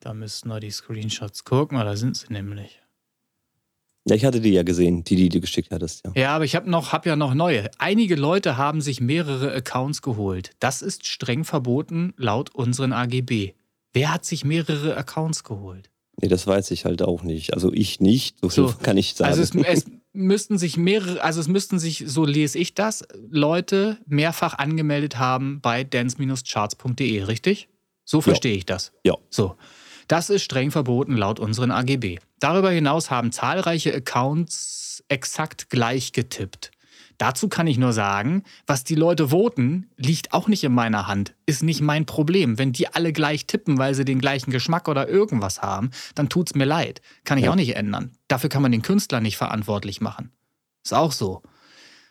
Da müssten wir die Screenshots gucken, da sind sie nämlich. Ja, ich hatte die ja gesehen, die, die du geschickt hattest. Ja, ja aber ich habe hab ja noch neue. Einige Leute haben sich mehrere Accounts geholt. Das ist streng verboten laut unseren AGB. Wer hat sich mehrere Accounts geholt? Nee, das weiß ich halt auch nicht. Also ich nicht, so, so kann ich sagen. Also es, es müssten sich mehrere, also es müssten sich, so lese ich das, Leute mehrfach angemeldet haben bei dance-charts.de, richtig? So verstehe ja. ich das. Ja. So. Das ist streng verboten laut unseren AGB. Darüber hinaus haben zahlreiche Accounts exakt gleich getippt. Dazu kann ich nur sagen, was die Leute voten, liegt auch nicht in meiner Hand, ist nicht mein Problem. Wenn die alle gleich tippen, weil sie den gleichen Geschmack oder irgendwas haben, dann tut's mir leid. Kann ich ja. auch nicht ändern. Dafür kann man den Künstler nicht verantwortlich machen. Ist auch so.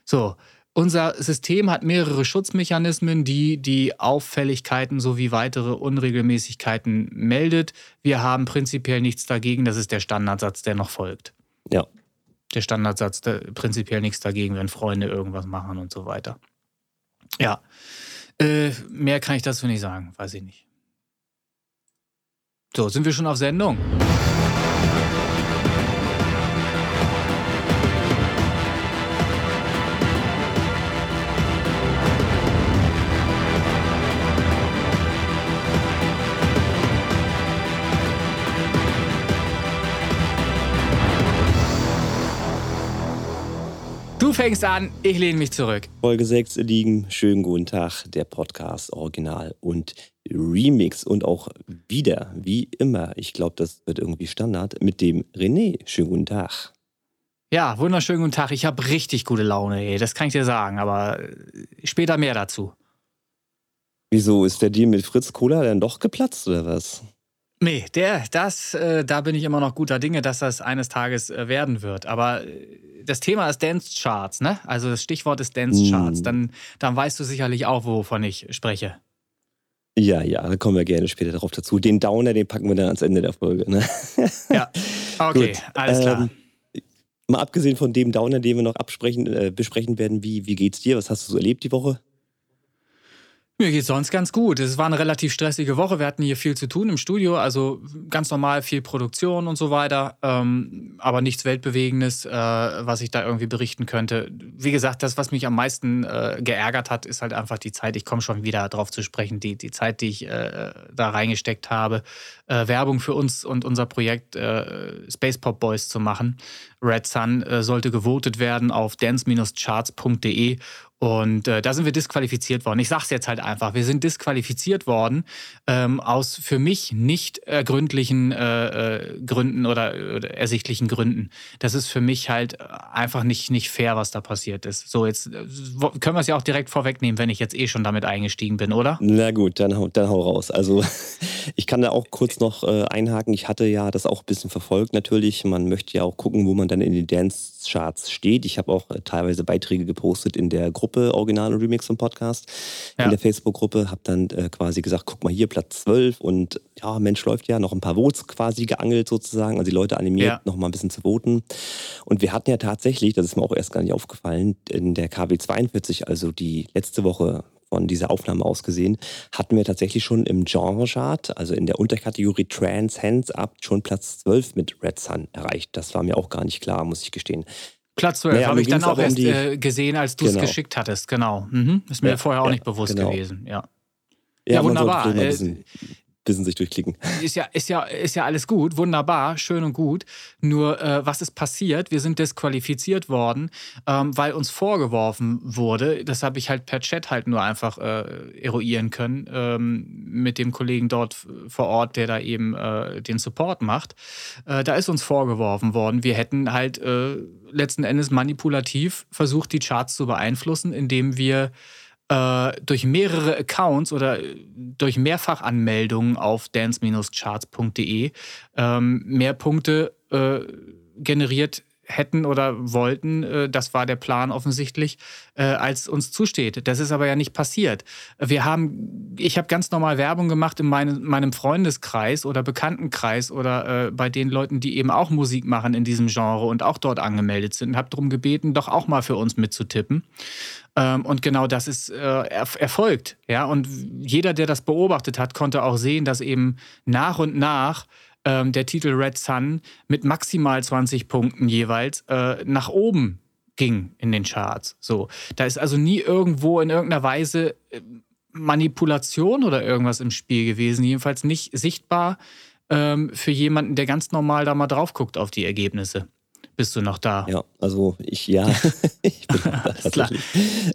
So, unser System hat mehrere Schutzmechanismen, die die Auffälligkeiten sowie weitere Unregelmäßigkeiten meldet. Wir haben prinzipiell nichts dagegen. Das ist der Standardsatz, der noch folgt. Ja. Der Standardsatz, der prinzipiell nichts dagegen, wenn Freunde irgendwas machen und so weiter. Ja. Äh, mehr kann ich dazu nicht sagen, weiß ich nicht. So, sind wir schon auf Sendung? Du fängst an, ich lehne mich zurück. Folge 6 liegen. Schönen guten Tag, der Podcast Original und Remix und auch wieder, wie immer, ich glaube, das wird irgendwie Standard, mit dem René. Schönen guten Tag. Ja, wunderschönen guten Tag. Ich habe richtig gute Laune, ey. das kann ich dir sagen, aber äh, später mehr dazu. Wieso ist der Deal mit Fritz Cola dann doch geplatzt oder was? Nee, der, das, äh, da bin ich immer noch guter Dinge, dass das eines Tages äh, werden wird. Aber äh, das Thema ist Dance Charts, ne? Also das Stichwort ist Dance Charts. Mm. Dann, dann weißt du sicherlich auch, wovon ich spreche. Ja, ja, da kommen wir gerne später darauf dazu. Den Downer, den packen wir dann ans Ende der Folge. Ne? Ja, okay, alles klar. Ähm, mal abgesehen von dem Downer, den wir noch absprechen, äh, besprechen werden, wie, wie geht's dir? Was hast du so erlebt die Woche? Mir geht sonst ganz gut. Es war eine relativ stressige Woche. Wir hatten hier viel zu tun im Studio, also ganz normal viel Produktion und so weiter, ähm, aber nichts Weltbewegendes, äh, was ich da irgendwie berichten könnte. Wie gesagt, das, was mich am meisten äh, geärgert hat, ist halt einfach die Zeit. Ich komme schon wieder darauf zu sprechen, die, die Zeit, die ich äh, da reingesteckt habe, äh, Werbung für uns und unser Projekt äh, Space Pop Boys zu machen. Red Sun äh, sollte gewotet werden auf dance-charts.de und äh, da sind wir disqualifiziert worden. Ich sage es jetzt halt einfach. Wir sind disqualifiziert worden ähm, aus für mich nicht ergründlichen äh, äh, Gründen oder, oder, ersichtlichen Gründen. Das ist für mich halt einfach nicht, nicht fair, was da passiert ist. So, jetzt äh, können wir es ja auch direkt vorwegnehmen, wenn ich jetzt eh schon damit eingestiegen bin, oder? Na gut, dann, dann hau raus. Also ich kann da auch kurz noch äh, einhaken. Ich hatte ja das auch ein bisschen verfolgt natürlich. Man möchte ja auch gucken, wo man dann in den Dance-Charts steht. Ich habe auch äh, teilweise Beiträge gepostet in der Gruppe Gruppe Original und Remix im Podcast, ja. in der Facebook-Gruppe, habe dann äh, quasi gesagt, guck mal hier, Platz 12 und ja, Mensch läuft ja, noch ein paar Votes quasi geangelt sozusagen, also die Leute animiert, ja. noch mal ein bisschen zu voten. Und wir hatten ja tatsächlich, das ist mir auch erst gar nicht aufgefallen, in der KW 42, also die letzte Woche von dieser Aufnahme aus gesehen, hatten wir tatsächlich schon im Genre-Chart, also in der Unterkategorie Trans Hands Up, schon Platz 12 mit Red Sun erreicht. Das war mir auch gar nicht klar, muss ich gestehen. Platz 12 naja, habe ich dann auch erst um die, äh, gesehen, als du es genau. geschickt hattest. Genau. Mhm. Ist mir ja, vorher auch ja, nicht bewusst genau. gewesen. Ja, ja, ja wunderbar. Ein bisschen sich durchklicken. Ist ja, ist, ja, ist ja alles gut, wunderbar, schön und gut. Nur, äh, was ist passiert? Wir sind disqualifiziert worden, ähm, weil uns vorgeworfen wurde, das habe ich halt per Chat halt nur einfach äh, eruieren können, ähm, mit dem Kollegen dort vor Ort, der da eben äh, den Support macht. Äh, da ist uns vorgeworfen worden, wir hätten halt äh, letzten Endes manipulativ versucht, die Charts zu beeinflussen, indem wir äh, durch mehrere Accounts oder äh, durch Mehrfachanmeldungen auf dance-charts.de ähm, mehr Punkte äh, generiert hätten oder wollten, äh, das war der Plan offensichtlich, äh, als uns zusteht. Das ist aber ja nicht passiert. Wir haben, ich habe ganz normal Werbung gemacht in meinem, Freundeskreis oder Bekanntenkreis oder äh, bei den Leuten, die eben auch Musik machen in diesem Genre und auch dort angemeldet sind und habe darum gebeten, doch auch mal für uns mitzutippen. Ähm, und genau das ist erfolgt. Ja? Und jeder, der das beobachtet hat, konnte auch sehen, dass eben nach und nach ähm, der Titel Red Sun mit maximal 20 Punkten jeweils äh, nach oben ging in den Charts. So, da ist also nie irgendwo in irgendeiner Weise äh, Manipulation oder irgendwas im Spiel gewesen, jedenfalls nicht sichtbar ähm, für jemanden, der ganz normal da mal drauf guckt auf die Ergebnisse. Bist du noch da? Ja, also ich, ja, ich bin da tatsächlich.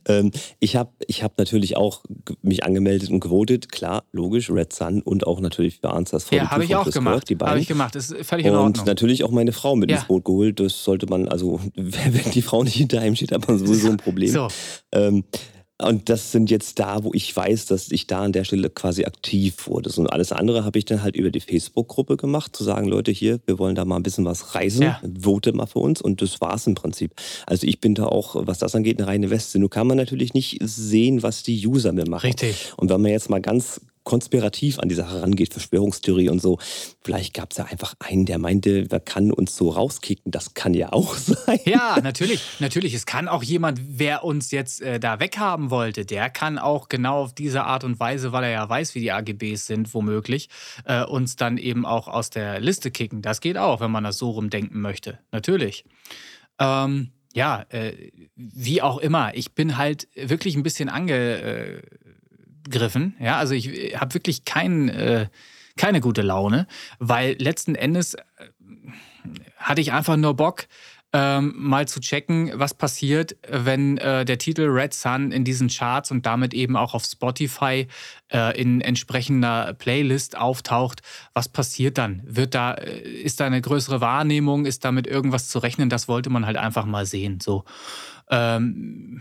Ähm, ich habe ich hab natürlich auch mich angemeldet und gewotet, klar, logisch, Red Sun und auch natürlich für Answers Ja, habe ich auch gemacht. Habe ich gemacht, das ist völlig in Ordnung. Und natürlich auch meine Frau mit ja. ins Boot geholt, das sollte man, also wenn die Frau nicht hinter einem steht, hat man sowieso ein Problem. So. Ähm, und das sind jetzt da, wo ich weiß, dass ich da an der Stelle quasi aktiv wurde. Und alles andere habe ich dann halt über die Facebook-Gruppe gemacht, zu sagen, Leute, hier, wir wollen da mal ein bisschen was reisen, ja. vote mal für uns. Und das war es im Prinzip. Also ich bin da auch, was das angeht, eine reine Weste. Nur kann man natürlich nicht sehen, was die User mir machen. Richtig. Und wenn man jetzt mal ganz konspirativ an die Sache rangeht, Verschwörungstheorie und so. Vielleicht gab es ja einfach einen, der meinte, wer kann uns so rauskicken. Das kann ja auch sein. Ja, natürlich. Natürlich. Es kann auch jemand, wer uns jetzt äh, da weghaben wollte, der kann auch genau auf diese Art und Weise, weil er ja weiß, wie die AGBs sind, womöglich, äh, uns dann eben auch aus der Liste kicken. Das geht auch, wenn man das so rumdenken möchte. Natürlich. Ähm, ja, äh, wie auch immer. Ich bin halt wirklich ein bisschen ange gegriffen. Ja, also ich äh, habe wirklich kein, äh, keine gute Laune, weil letzten Endes äh, hatte ich einfach nur Bock, ähm, mal zu checken, was passiert, wenn äh, der Titel Red Sun in diesen Charts und damit eben auch auf Spotify äh, in entsprechender Playlist auftaucht. Was passiert dann? Wird da, äh, ist da eine größere Wahrnehmung? Ist damit irgendwas zu rechnen? Das wollte man halt einfach mal sehen. So. Ähm,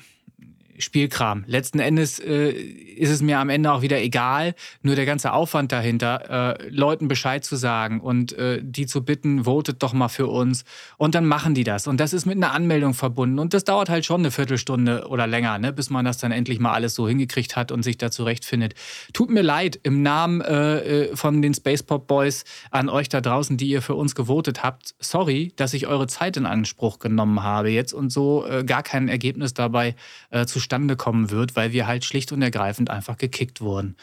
Spielkram. Letzten Endes äh, ist es mir am Ende auch wieder egal, nur der ganze Aufwand dahinter, äh, Leuten Bescheid zu sagen und äh, die zu bitten, votet doch mal für uns. Und dann machen die das. Und das ist mit einer Anmeldung verbunden. Und das dauert halt schon eine Viertelstunde oder länger, ne, bis man das dann endlich mal alles so hingekriegt hat und sich da zurechtfindet. Tut mir leid, im Namen äh, äh, von den Spacepop Boys an euch da draußen, die ihr für uns gewotet habt. Sorry, dass ich eure Zeit in Anspruch genommen habe jetzt und so äh, gar kein Ergebnis dabei äh, zustande zustande kommen wird, weil wir halt schlicht und ergreifend einfach gekickt wurden.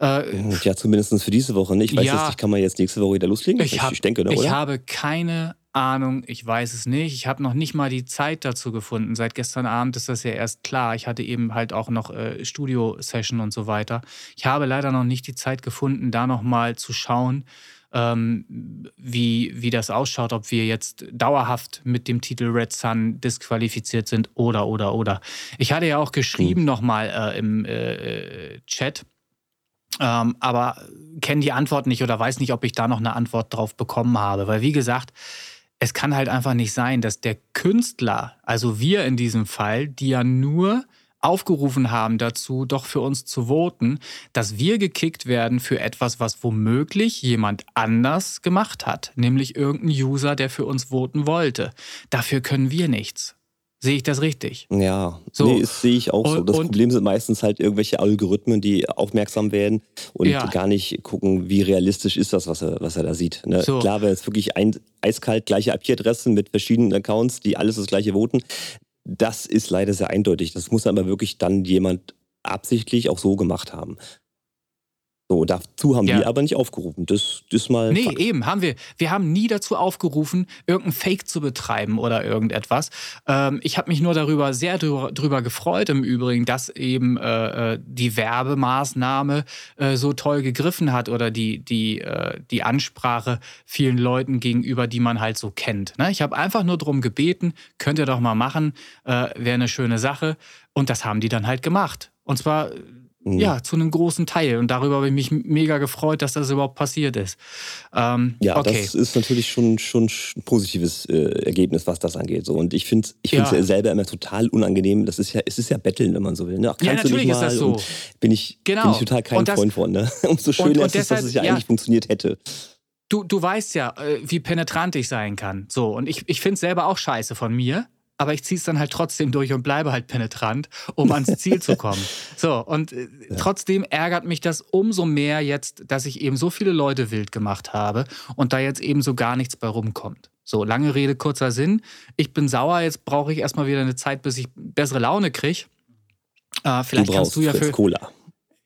Äh, ja, zumindest für diese Woche nicht. Ich weiß ja, jetzt nicht, kann man jetzt nächste Woche wieder loslegen? Ich, hab, ich denke, ne? Ich habe keine Ahnung, ich weiß es nicht. Ich habe noch nicht mal die Zeit dazu gefunden. Seit gestern Abend ist das ja erst klar. Ich hatte eben halt auch noch äh, Studio-Session und so weiter. Ich habe leider noch nicht die Zeit gefunden, da nochmal zu schauen, ähm, wie, wie das ausschaut, ob wir jetzt dauerhaft mit dem Titel Red Sun disqualifiziert sind oder, oder, oder. Ich hatte ja auch geschrieben mhm. nochmal äh, im äh, Chat, ähm, aber kenne die Antwort nicht oder weiß nicht, ob ich da noch eine Antwort drauf bekommen habe. Weil, wie gesagt, es kann halt einfach nicht sein, dass der Künstler, also wir in diesem Fall, die ja nur aufgerufen haben dazu, doch für uns zu voten, dass wir gekickt werden für etwas, was womöglich jemand anders gemacht hat, nämlich irgendein User, der für uns voten wollte. Dafür können wir nichts. Sehe ich das richtig? Ja, so. nee, das sehe ich auch und, so. Das Problem sind meistens halt irgendwelche Algorithmen, die aufmerksam werden und ja. gar nicht gucken, wie realistisch ist das, was er, was er da sieht. Ne? So. Klar, wäre es wirklich ein, eiskalt gleiche IP-Adressen mit verschiedenen Accounts, die alles das gleiche voten, das ist leider sehr eindeutig. Das muss aber wirklich dann jemand absichtlich auch so gemacht haben. So, dazu haben ja. wir aber nicht aufgerufen. Das, ist mal. Nee, Fakt. eben, haben wir. Wir haben nie dazu aufgerufen, irgendein Fake zu betreiben oder irgendetwas. Ähm, ich habe mich nur darüber sehr drüber, drüber, gefreut, im Übrigen, dass eben äh, äh, die Werbemaßnahme äh, so toll gegriffen hat oder die, die, äh, die Ansprache vielen Leuten gegenüber, die man halt so kennt. Ne? Ich habe einfach nur darum gebeten, könnt ihr doch mal machen, äh, wäre eine schöne Sache. Und das haben die dann halt gemacht. Und zwar Mhm. Ja, zu einem großen Teil. Und darüber habe ich mich mega gefreut, dass das überhaupt passiert ist. Ähm, ja, okay. das ist natürlich schon, schon ein positives äh, Ergebnis, was das angeht. So. Und ich finde es ich ja. selber immer total unangenehm. Das ist ja, es ist ja Betteln, wenn man so will. Ne? Ach, ja, natürlich ist das so. Bin ich, genau. bin ich total kein das, Freund von. Ne? Umso schöner und, und ist es, dass es ja, ja eigentlich funktioniert hätte. du, du weißt ja, äh, wie penetrant ich sein kann. So, und ich, ich finde es selber auch scheiße von mir, aber ich ziehe es dann halt trotzdem durch und bleibe halt penetrant, um ans Ziel zu kommen. So, und äh, ja. trotzdem ärgert mich das umso mehr jetzt, dass ich eben so viele Leute wild gemacht habe und da jetzt eben so gar nichts bei rumkommt. So, lange Rede, kurzer Sinn. Ich bin sauer, jetzt brauche ich erstmal wieder eine Zeit, bis ich bessere Laune kriege. Äh, vielleicht du kannst du ja Fritz für. Cola.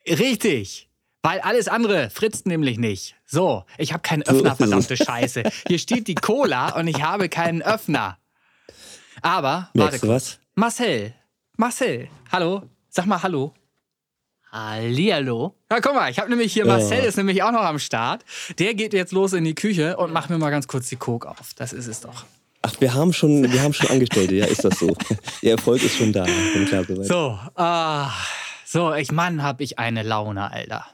Richtig. Weil alles andere fritzt nämlich nicht. So, ich habe keinen Öffner, verdammte Scheiße. Hier steht die Cola und ich habe keinen Öffner. Aber, Merkst warte du was? Marcel, Marcel, hallo, sag mal Hallo. Hallihallo. Ja, guck mal, ich habe nämlich hier, Marcel ist nämlich auch noch am Start. Der geht jetzt los in die Küche und macht mir mal ganz kurz die Coke auf. Das ist es doch. Ach, wir haben schon, wir haben schon Angestellte, ja, ist das so. Der Erfolg ist schon da. Klar so, ah, so, ich Mann, hab ich eine Laune, Alter.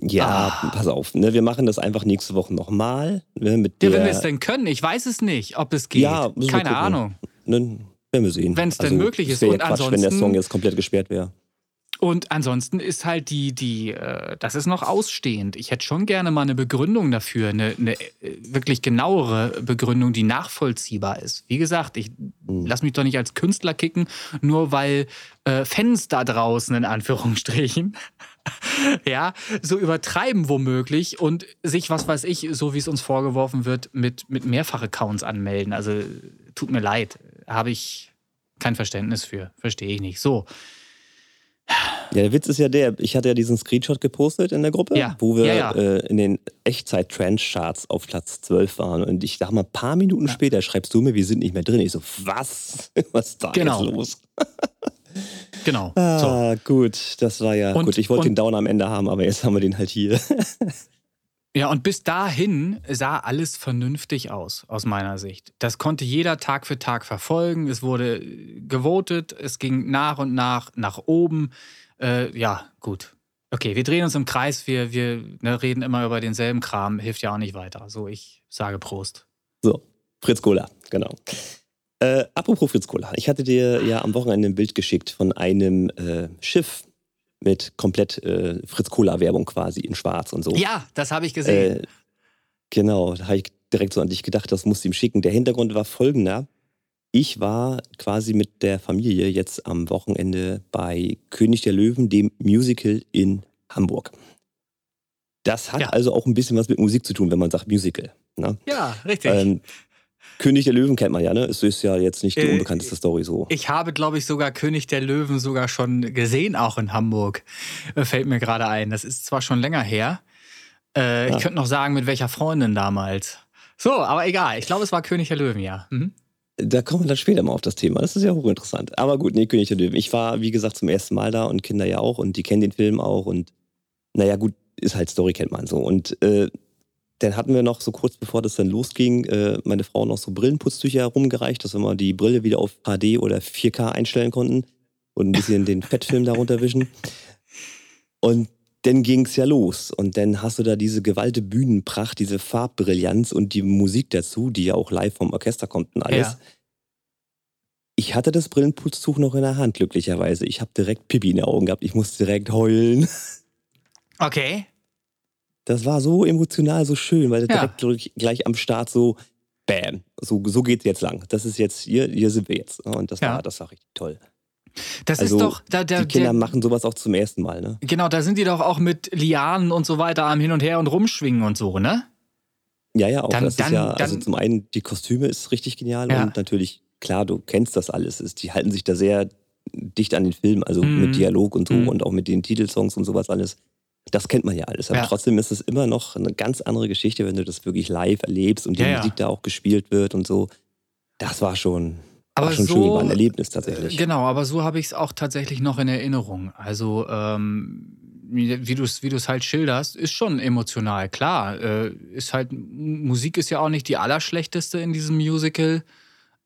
Ja, ah. pass auf, ne, wir machen das einfach nächste Woche nochmal. Ne, mit ja, wenn wir es denn können, ich weiß es nicht, ob es geht. Ja, Keine Ahnung. Werden wir sehen. Wenn es denn also, möglich ist. Und Quatsch, ansonsten, wenn der Song jetzt komplett gesperrt wäre. Und ansonsten ist halt die, die, äh, das ist noch ausstehend. Ich hätte schon gerne mal eine Begründung dafür, eine, eine äh, wirklich genauere Begründung, die nachvollziehbar ist. Wie gesagt, ich mhm. lass mich doch nicht als Künstler kicken, nur weil äh, Fans da draußen in Anführungsstrichen ja, so übertreiben womöglich und sich, was weiß ich, so wie es uns vorgeworfen wird, mit, mit Mehrfach-Accounts anmelden. Also tut mir leid, habe ich kein Verständnis für, verstehe ich nicht. So. Ja, der Witz ist ja der, ich hatte ja diesen Screenshot gepostet in der Gruppe, ja. wo wir ja, ja. Äh, in den Echtzeit-Trend-Charts auf Platz 12 waren. Und ich sag mal, ein paar Minuten später schreibst du mir, wir sind nicht mehr drin. Ich so, was? Was ist da genau. jetzt los? genau. Ah, so. gut, das war ja und, gut. Ich wollte den Downer am Ende haben, aber jetzt haben wir den halt hier. Ja, und bis dahin sah alles vernünftig aus, aus meiner Sicht. Das konnte jeder Tag für Tag verfolgen. Es wurde gewotet, es ging nach und nach nach oben. Äh, ja, gut. Okay, wir drehen uns im Kreis, wir, wir ne, reden immer über denselben Kram, hilft ja auch nicht weiter. So, ich sage Prost. So, Fritz Cola, genau. Äh, apropos Fritz Cola, ich hatte dir ja am Wochenende ein Bild geschickt von einem äh, Schiff, mit komplett äh, Fritz Cola-Werbung quasi in Schwarz und so. Ja, das habe ich gesehen. Äh, genau, da habe ich direkt so an dich gedacht, das musst du ihm schicken. Der Hintergrund war folgender. Ich war quasi mit der Familie jetzt am Wochenende bei König der Löwen, dem Musical in Hamburg. Das hat ja. also auch ein bisschen was mit Musik zu tun, wenn man sagt Musical. Ne? Ja, richtig. Ähm, König der Löwen kennt man ja, ne? Es ist ja jetzt nicht die äh, unbekannteste Story so. Ich habe, glaube ich, sogar König der Löwen sogar schon gesehen, auch in Hamburg. Äh, fällt mir gerade ein. Das ist zwar schon länger her. Äh, ja. Ich könnte noch sagen, mit welcher Freundin damals. So, aber egal. Ich glaube, es war König der Löwen, ja. Mhm. Da kommen wir dann später mal auf das Thema. Das ist ja hochinteressant. Aber gut, nee, König der Löwen. Ich war, wie gesagt, zum ersten Mal da und Kinder ja auch und die kennen den Film auch und naja, gut, ist halt Story, kennt man so. Und äh, dann hatten wir noch so kurz bevor das dann losging, äh, meine Frau noch so Brillenputztücher herumgereicht, dass wir mal die Brille wieder auf HD oder 4K einstellen konnten und ein bisschen den Fettfilm darunter wischen. Und dann ging es ja los. Und dann hast du da diese gewalte Bühnenpracht, diese Farbbrillanz und die Musik dazu, die ja auch live vom Orchester kommt und alles. Ja. Ich hatte das Brillenputztuch noch in der Hand, glücklicherweise. Ich habe direkt Pipi in den Augen gehabt. Ich musste direkt heulen. Okay. Das war so emotional, so schön, weil ja. direkt gleich am Start so, bam, so, so geht's jetzt lang. Das ist jetzt, hier, hier sind wir jetzt. Und das, ja. war, das war richtig toll. Das also, ist doch. Da, der, die Kinder der, machen sowas auch zum ersten Mal, ne? Genau, da sind die doch auch mit Lianen und so weiter am Hin und Her und rumschwingen und so, ne? Ja, ja, auch dann, das dann, ist ja, also dann, also zum einen, die Kostüme ist richtig genial ja. und natürlich, klar, du kennst das alles. Ist, die halten sich da sehr dicht an den Film, also mhm. mit Dialog und so mhm. und auch mit den Titelsongs und sowas alles. Das kennt man ja alles. Aber ja. trotzdem ist es immer noch eine ganz andere Geschichte, wenn du das wirklich live erlebst und die ja, Musik da auch gespielt wird und so. Das war schon, aber war schon so, schön, war ein Erlebnis tatsächlich. Genau, aber so habe ich es auch tatsächlich noch in Erinnerung. Also, ähm, wie du es wie halt schilderst, ist schon emotional. Klar, äh, ist halt, Musik ist ja auch nicht die allerschlechteste in diesem Musical.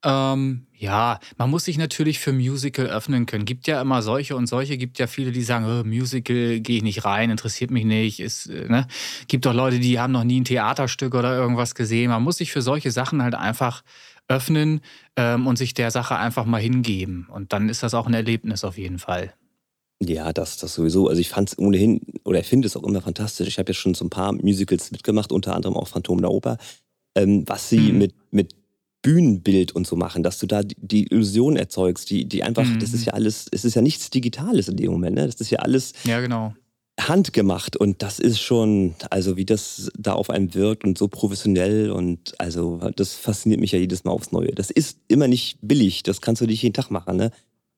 Ähm, ja, man muss sich natürlich für Musical öffnen können. Gibt ja immer solche und solche. Gibt ja viele, die sagen, oh, Musical gehe ich nicht rein, interessiert mich nicht. Ist, äh, ne? Gibt auch Leute, die haben noch nie ein Theaterstück oder irgendwas gesehen. Man muss sich für solche Sachen halt einfach öffnen ähm, und sich der Sache einfach mal hingeben. Und dann ist das auch ein Erlebnis auf jeden Fall. Ja, das, das sowieso. Also ich fand es ohnehin oder er findet es auch immer fantastisch. Ich habe ja schon so ein paar Musicals mitgemacht, unter anderem auch Phantom der Oper, ähm, was sie mhm. mit, mit Bühnenbild und so machen, dass du da die, die Illusion erzeugst, die, die einfach, mhm. das ist ja alles, es ist ja nichts Digitales in dem Moment, ne? Das ist ja alles ja, genau. handgemacht und das ist schon, also wie das da auf einem wirkt und so professionell und also das fasziniert mich ja jedes Mal aufs Neue. Das ist immer nicht billig, das kannst du nicht jeden Tag machen, ne?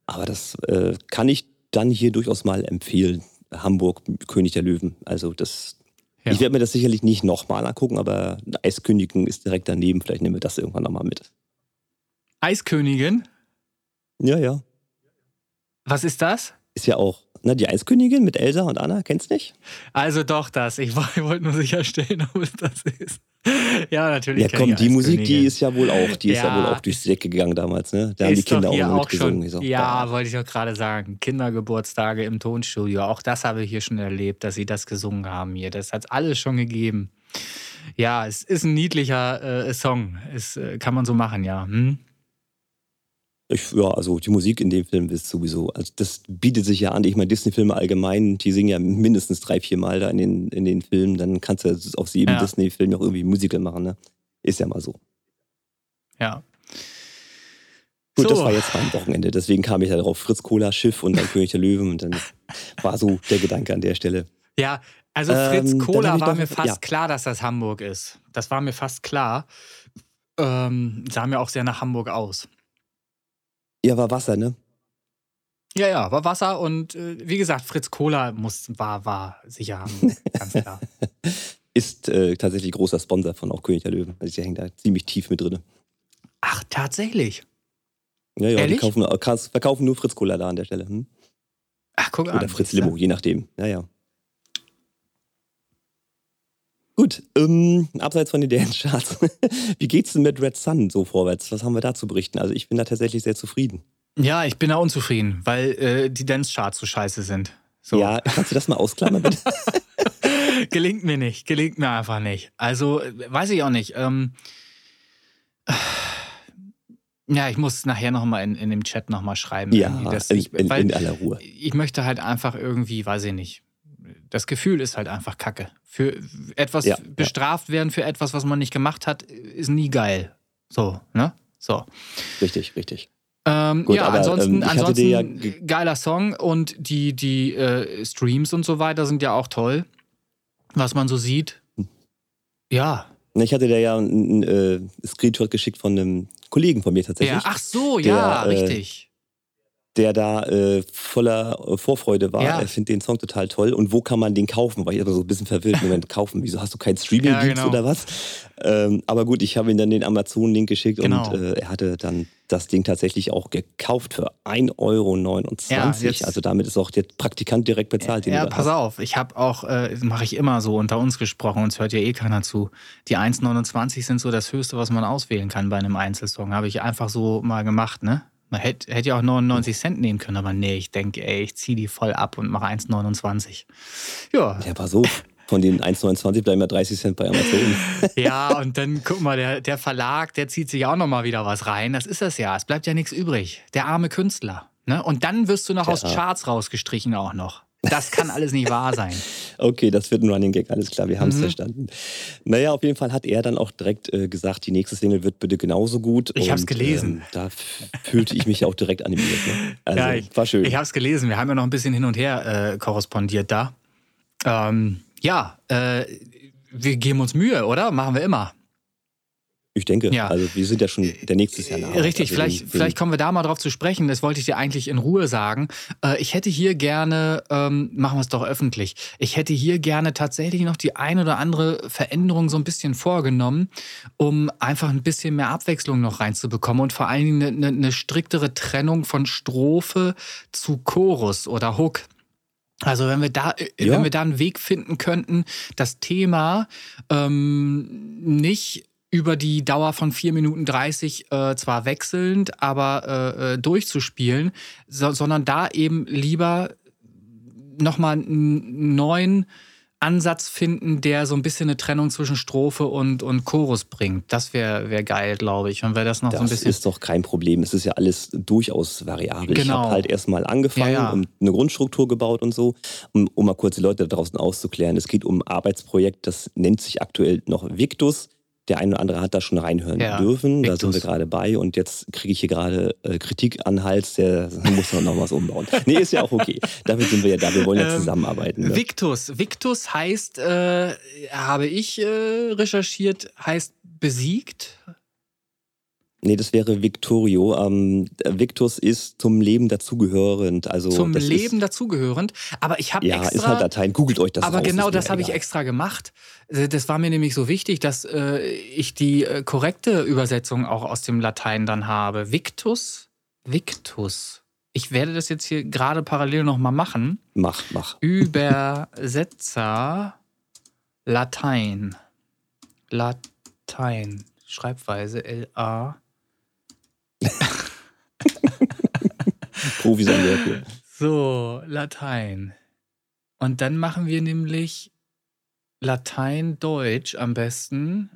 Aber das äh, kann ich dann hier durchaus mal empfehlen. Hamburg, König der Löwen. Also das, ja. Ich werde mir das sicherlich nicht nochmal angucken, aber Eiskönigin ist direkt daneben. Vielleicht nehmen wir das irgendwann nochmal mit. Eiskönigin? Ja, ja. Was ist das? Ist ja auch na, die Eiskönigin mit Elsa und Anna, kennst du nicht? Also doch das. Ich, ich wollte nur sicherstellen, ob es das ist. Ja, natürlich. Ja, komm, die Musik, die ist ja wohl auch, die ja, ist ja wohl auch durchs Decke gegangen damals, ne? Da haben die Kinder auch, auch mitgesungen. So. Ja, wollte ich auch gerade sagen. Kindergeburtstage im Tonstudio. Auch das habe ich hier schon erlebt, dass sie das gesungen haben hier. Das hat es alles schon gegeben. Ja, es ist ein niedlicher äh, Song. Es äh, kann man so machen, ja. Hm? Ich, ja, also die Musik in dem Film ist sowieso, also das bietet sich ja an. Ich meine, Disney-Filme allgemein, die singen ja mindestens drei, vier Mal da in den, in den Filmen. Dann kannst du aus jedem ja. Disney-Film auch irgendwie Musical machen, ne? Ist ja mal so. Ja. Gut, so. das war jetzt mein Wochenende. Deswegen kam ich da drauf. Fritz Cola, Schiff und dann König der Löwen. Und dann war so der Gedanke an der Stelle. Ja, also Fritz ähm, Cola war mir fast ja. klar, dass das Hamburg ist. Das war mir fast klar. Ähm, sah mir auch sehr nach Hamburg aus. Ja, war Wasser, ne? Ja, ja, war Wasser und äh, wie gesagt, Fritz Cola muss, war, war sicher haben, ganz klar. Ist äh, tatsächlich großer Sponsor von auch König der Löwen. Also, die hängt da ziemlich tief mit drin. Ach, tatsächlich? Ja, ja, Ehrlich? die kaufen, äh, verkaufen nur Fritz Cola da an der Stelle. Hm? Ach, guck an. Oder Fritz Limo, je nachdem. Ja, ja. Gut, ähm, abseits von den Dance-Charts, wie geht's denn mit Red Sun so vorwärts? Was haben wir da zu berichten? Also ich bin da tatsächlich sehr zufrieden. Ja, ich bin da unzufrieden, weil äh, die Dance-Charts so scheiße sind. So. Ja, kannst du das mal ausklammern, bitte? gelingt mir nicht, gelingt mir einfach nicht. Also, weiß ich auch nicht. Ähm, ja, ich muss nachher nochmal in, in dem Chat nochmal schreiben. Ja, ich, in, in aller Ruhe. Ich möchte halt einfach irgendwie, weiß ich nicht, das Gefühl ist halt einfach Kacke. Für etwas ja, bestraft ja. werden für etwas, was man nicht gemacht hat, ist nie geil. So, ne? So. Richtig, richtig. Ähm, Gut, ja, aber, ansonsten, ähm, ansonsten ja geiler Song und die, die äh, Streams und so weiter sind ja auch toll, was man so sieht. Hm. Ja. Ich hatte dir ja einen äh, Screenshot geschickt von einem Kollegen von mir tatsächlich. Ja, ach so, der, ja, äh, richtig der da äh, voller äh, Vorfreude war. Ja. Er findet den Song total toll. Und wo kann man den kaufen? War ich aber so ein bisschen verwirrt. Moment, kaufen. Wieso hast du keinen Streaming-Dienst ja, genau. oder was? Ähm, aber gut, ich habe ihm dann den Amazon-Link geschickt genau. und äh, er hatte dann das Ding tatsächlich auch gekauft für 1,29 Euro. Ja, also damit ist auch der Praktikant direkt bezahlt. Ja, pass hast. auf. Ich habe auch, äh, mache ich immer so unter uns gesprochen, uns hört ja eh keiner zu. Die 1,29 sind so das Höchste, was man auswählen kann bei einem Einzelsong. Habe ich einfach so mal gemacht, ne? Man hätte, hätte ja auch 99 Cent nehmen können, aber nee, ich denke, ey, ich ziehe die voll ab und mache 1,29. Ja. Ja, war so. Von den 1,29 bleiben ja 30 Cent bei Amazon. ja, und dann guck mal, der, der Verlag, der zieht sich auch nochmal wieder was rein. Das ist das ja. Es bleibt ja nichts übrig. Der arme Künstler. Ne? Und dann wirst du noch ja. aus Charts rausgestrichen auch noch. Das kann alles nicht wahr sein. okay, das wird ein Running Gag, alles klar, wir haben es mhm. verstanden. Naja, auf jeden Fall hat er dann auch direkt äh, gesagt, die nächste Single wird bitte genauso gut. Ich habe es gelesen. Ähm, da fühlte ich mich auch direkt animiert. Ne? Also, ja, ich, war schön. Ich habe es gelesen, wir haben ja noch ein bisschen hin und her äh, korrespondiert da. Ähm, ja, äh, wir geben uns Mühe, oder? Machen wir immer. Ich denke, ja. also wir sind ja schon der nächste Jahr nach. Richtig, also vielleicht, den, vielleicht kommen wir da mal drauf zu sprechen. Das wollte ich dir eigentlich in Ruhe sagen. Äh, ich hätte hier gerne, ähm, machen wir es doch öffentlich, ich hätte hier gerne tatsächlich noch die ein oder andere Veränderung so ein bisschen vorgenommen, um einfach ein bisschen mehr Abwechslung noch reinzubekommen und vor allen Dingen eine, eine striktere Trennung von Strophe zu Chorus oder Hook. Also wenn wir da, äh, ja. wenn wir da einen Weg finden könnten, das Thema ähm, nicht über die Dauer von 4 Minuten 30 äh, zwar wechselnd, aber äh, äh, durchzuspielen, so, sondern da eben lieber nochmal einen neuen Ansatz finden, der so ein bisschen eine Trennung zwischen Strophe und, und Chorus bringt. Das wäre wär geil, glaube ich. Und wäre das noch das so ein bisschen. Das ist doch kein Problem. Es ist ja alles durchaus variabel. Genau. Ich habe halt erstmal angefangen Ja, ja. und eine Grundstruktur gebaut und so. Um, um mal kurz die Leute da draußen auszuklären. Es geht um ein Arbeitsprojekt, das nennt sich aktuell noch Victus. Der eine oder andere hat da schon reinhören Ja, dürfen. Da sind wir gerade bei und jetzt kriege ich hier gerade äh, Kritik an Hals, der muss noch was umbauen. Nee, ist ja auch okay. Dafür sind wir ja da. Wir wollen ja Ähm, zusammenarbeiten. Ne? Victus. Victus heißt, äh, habe ich äh, recherchiert, heißt besiegt. Nee, das wäre Victorio. Ähm, Victus ist zum Leben dazugehörend. Also zum Leben Ist, dazugehörend. Aber ich habe ja, extra. ist halt Latein. Googelt euch das aber raus, genau das habe ich extra gemacht. Äh, Das war mir nämlich so wichtig, dass äh, ich die äh, korrekte Übersetzung auch aus dem Latein dann habe. Victus, Victus. Ich werde das jetzt hier gerade parallel nochmal machen. Mach, mach. Übersetzer Latein. Latein. Schreibweise L-A. Profis an der Tür. So, Latein. Und dann machen wir nämlich Latein-Deutsch am besten.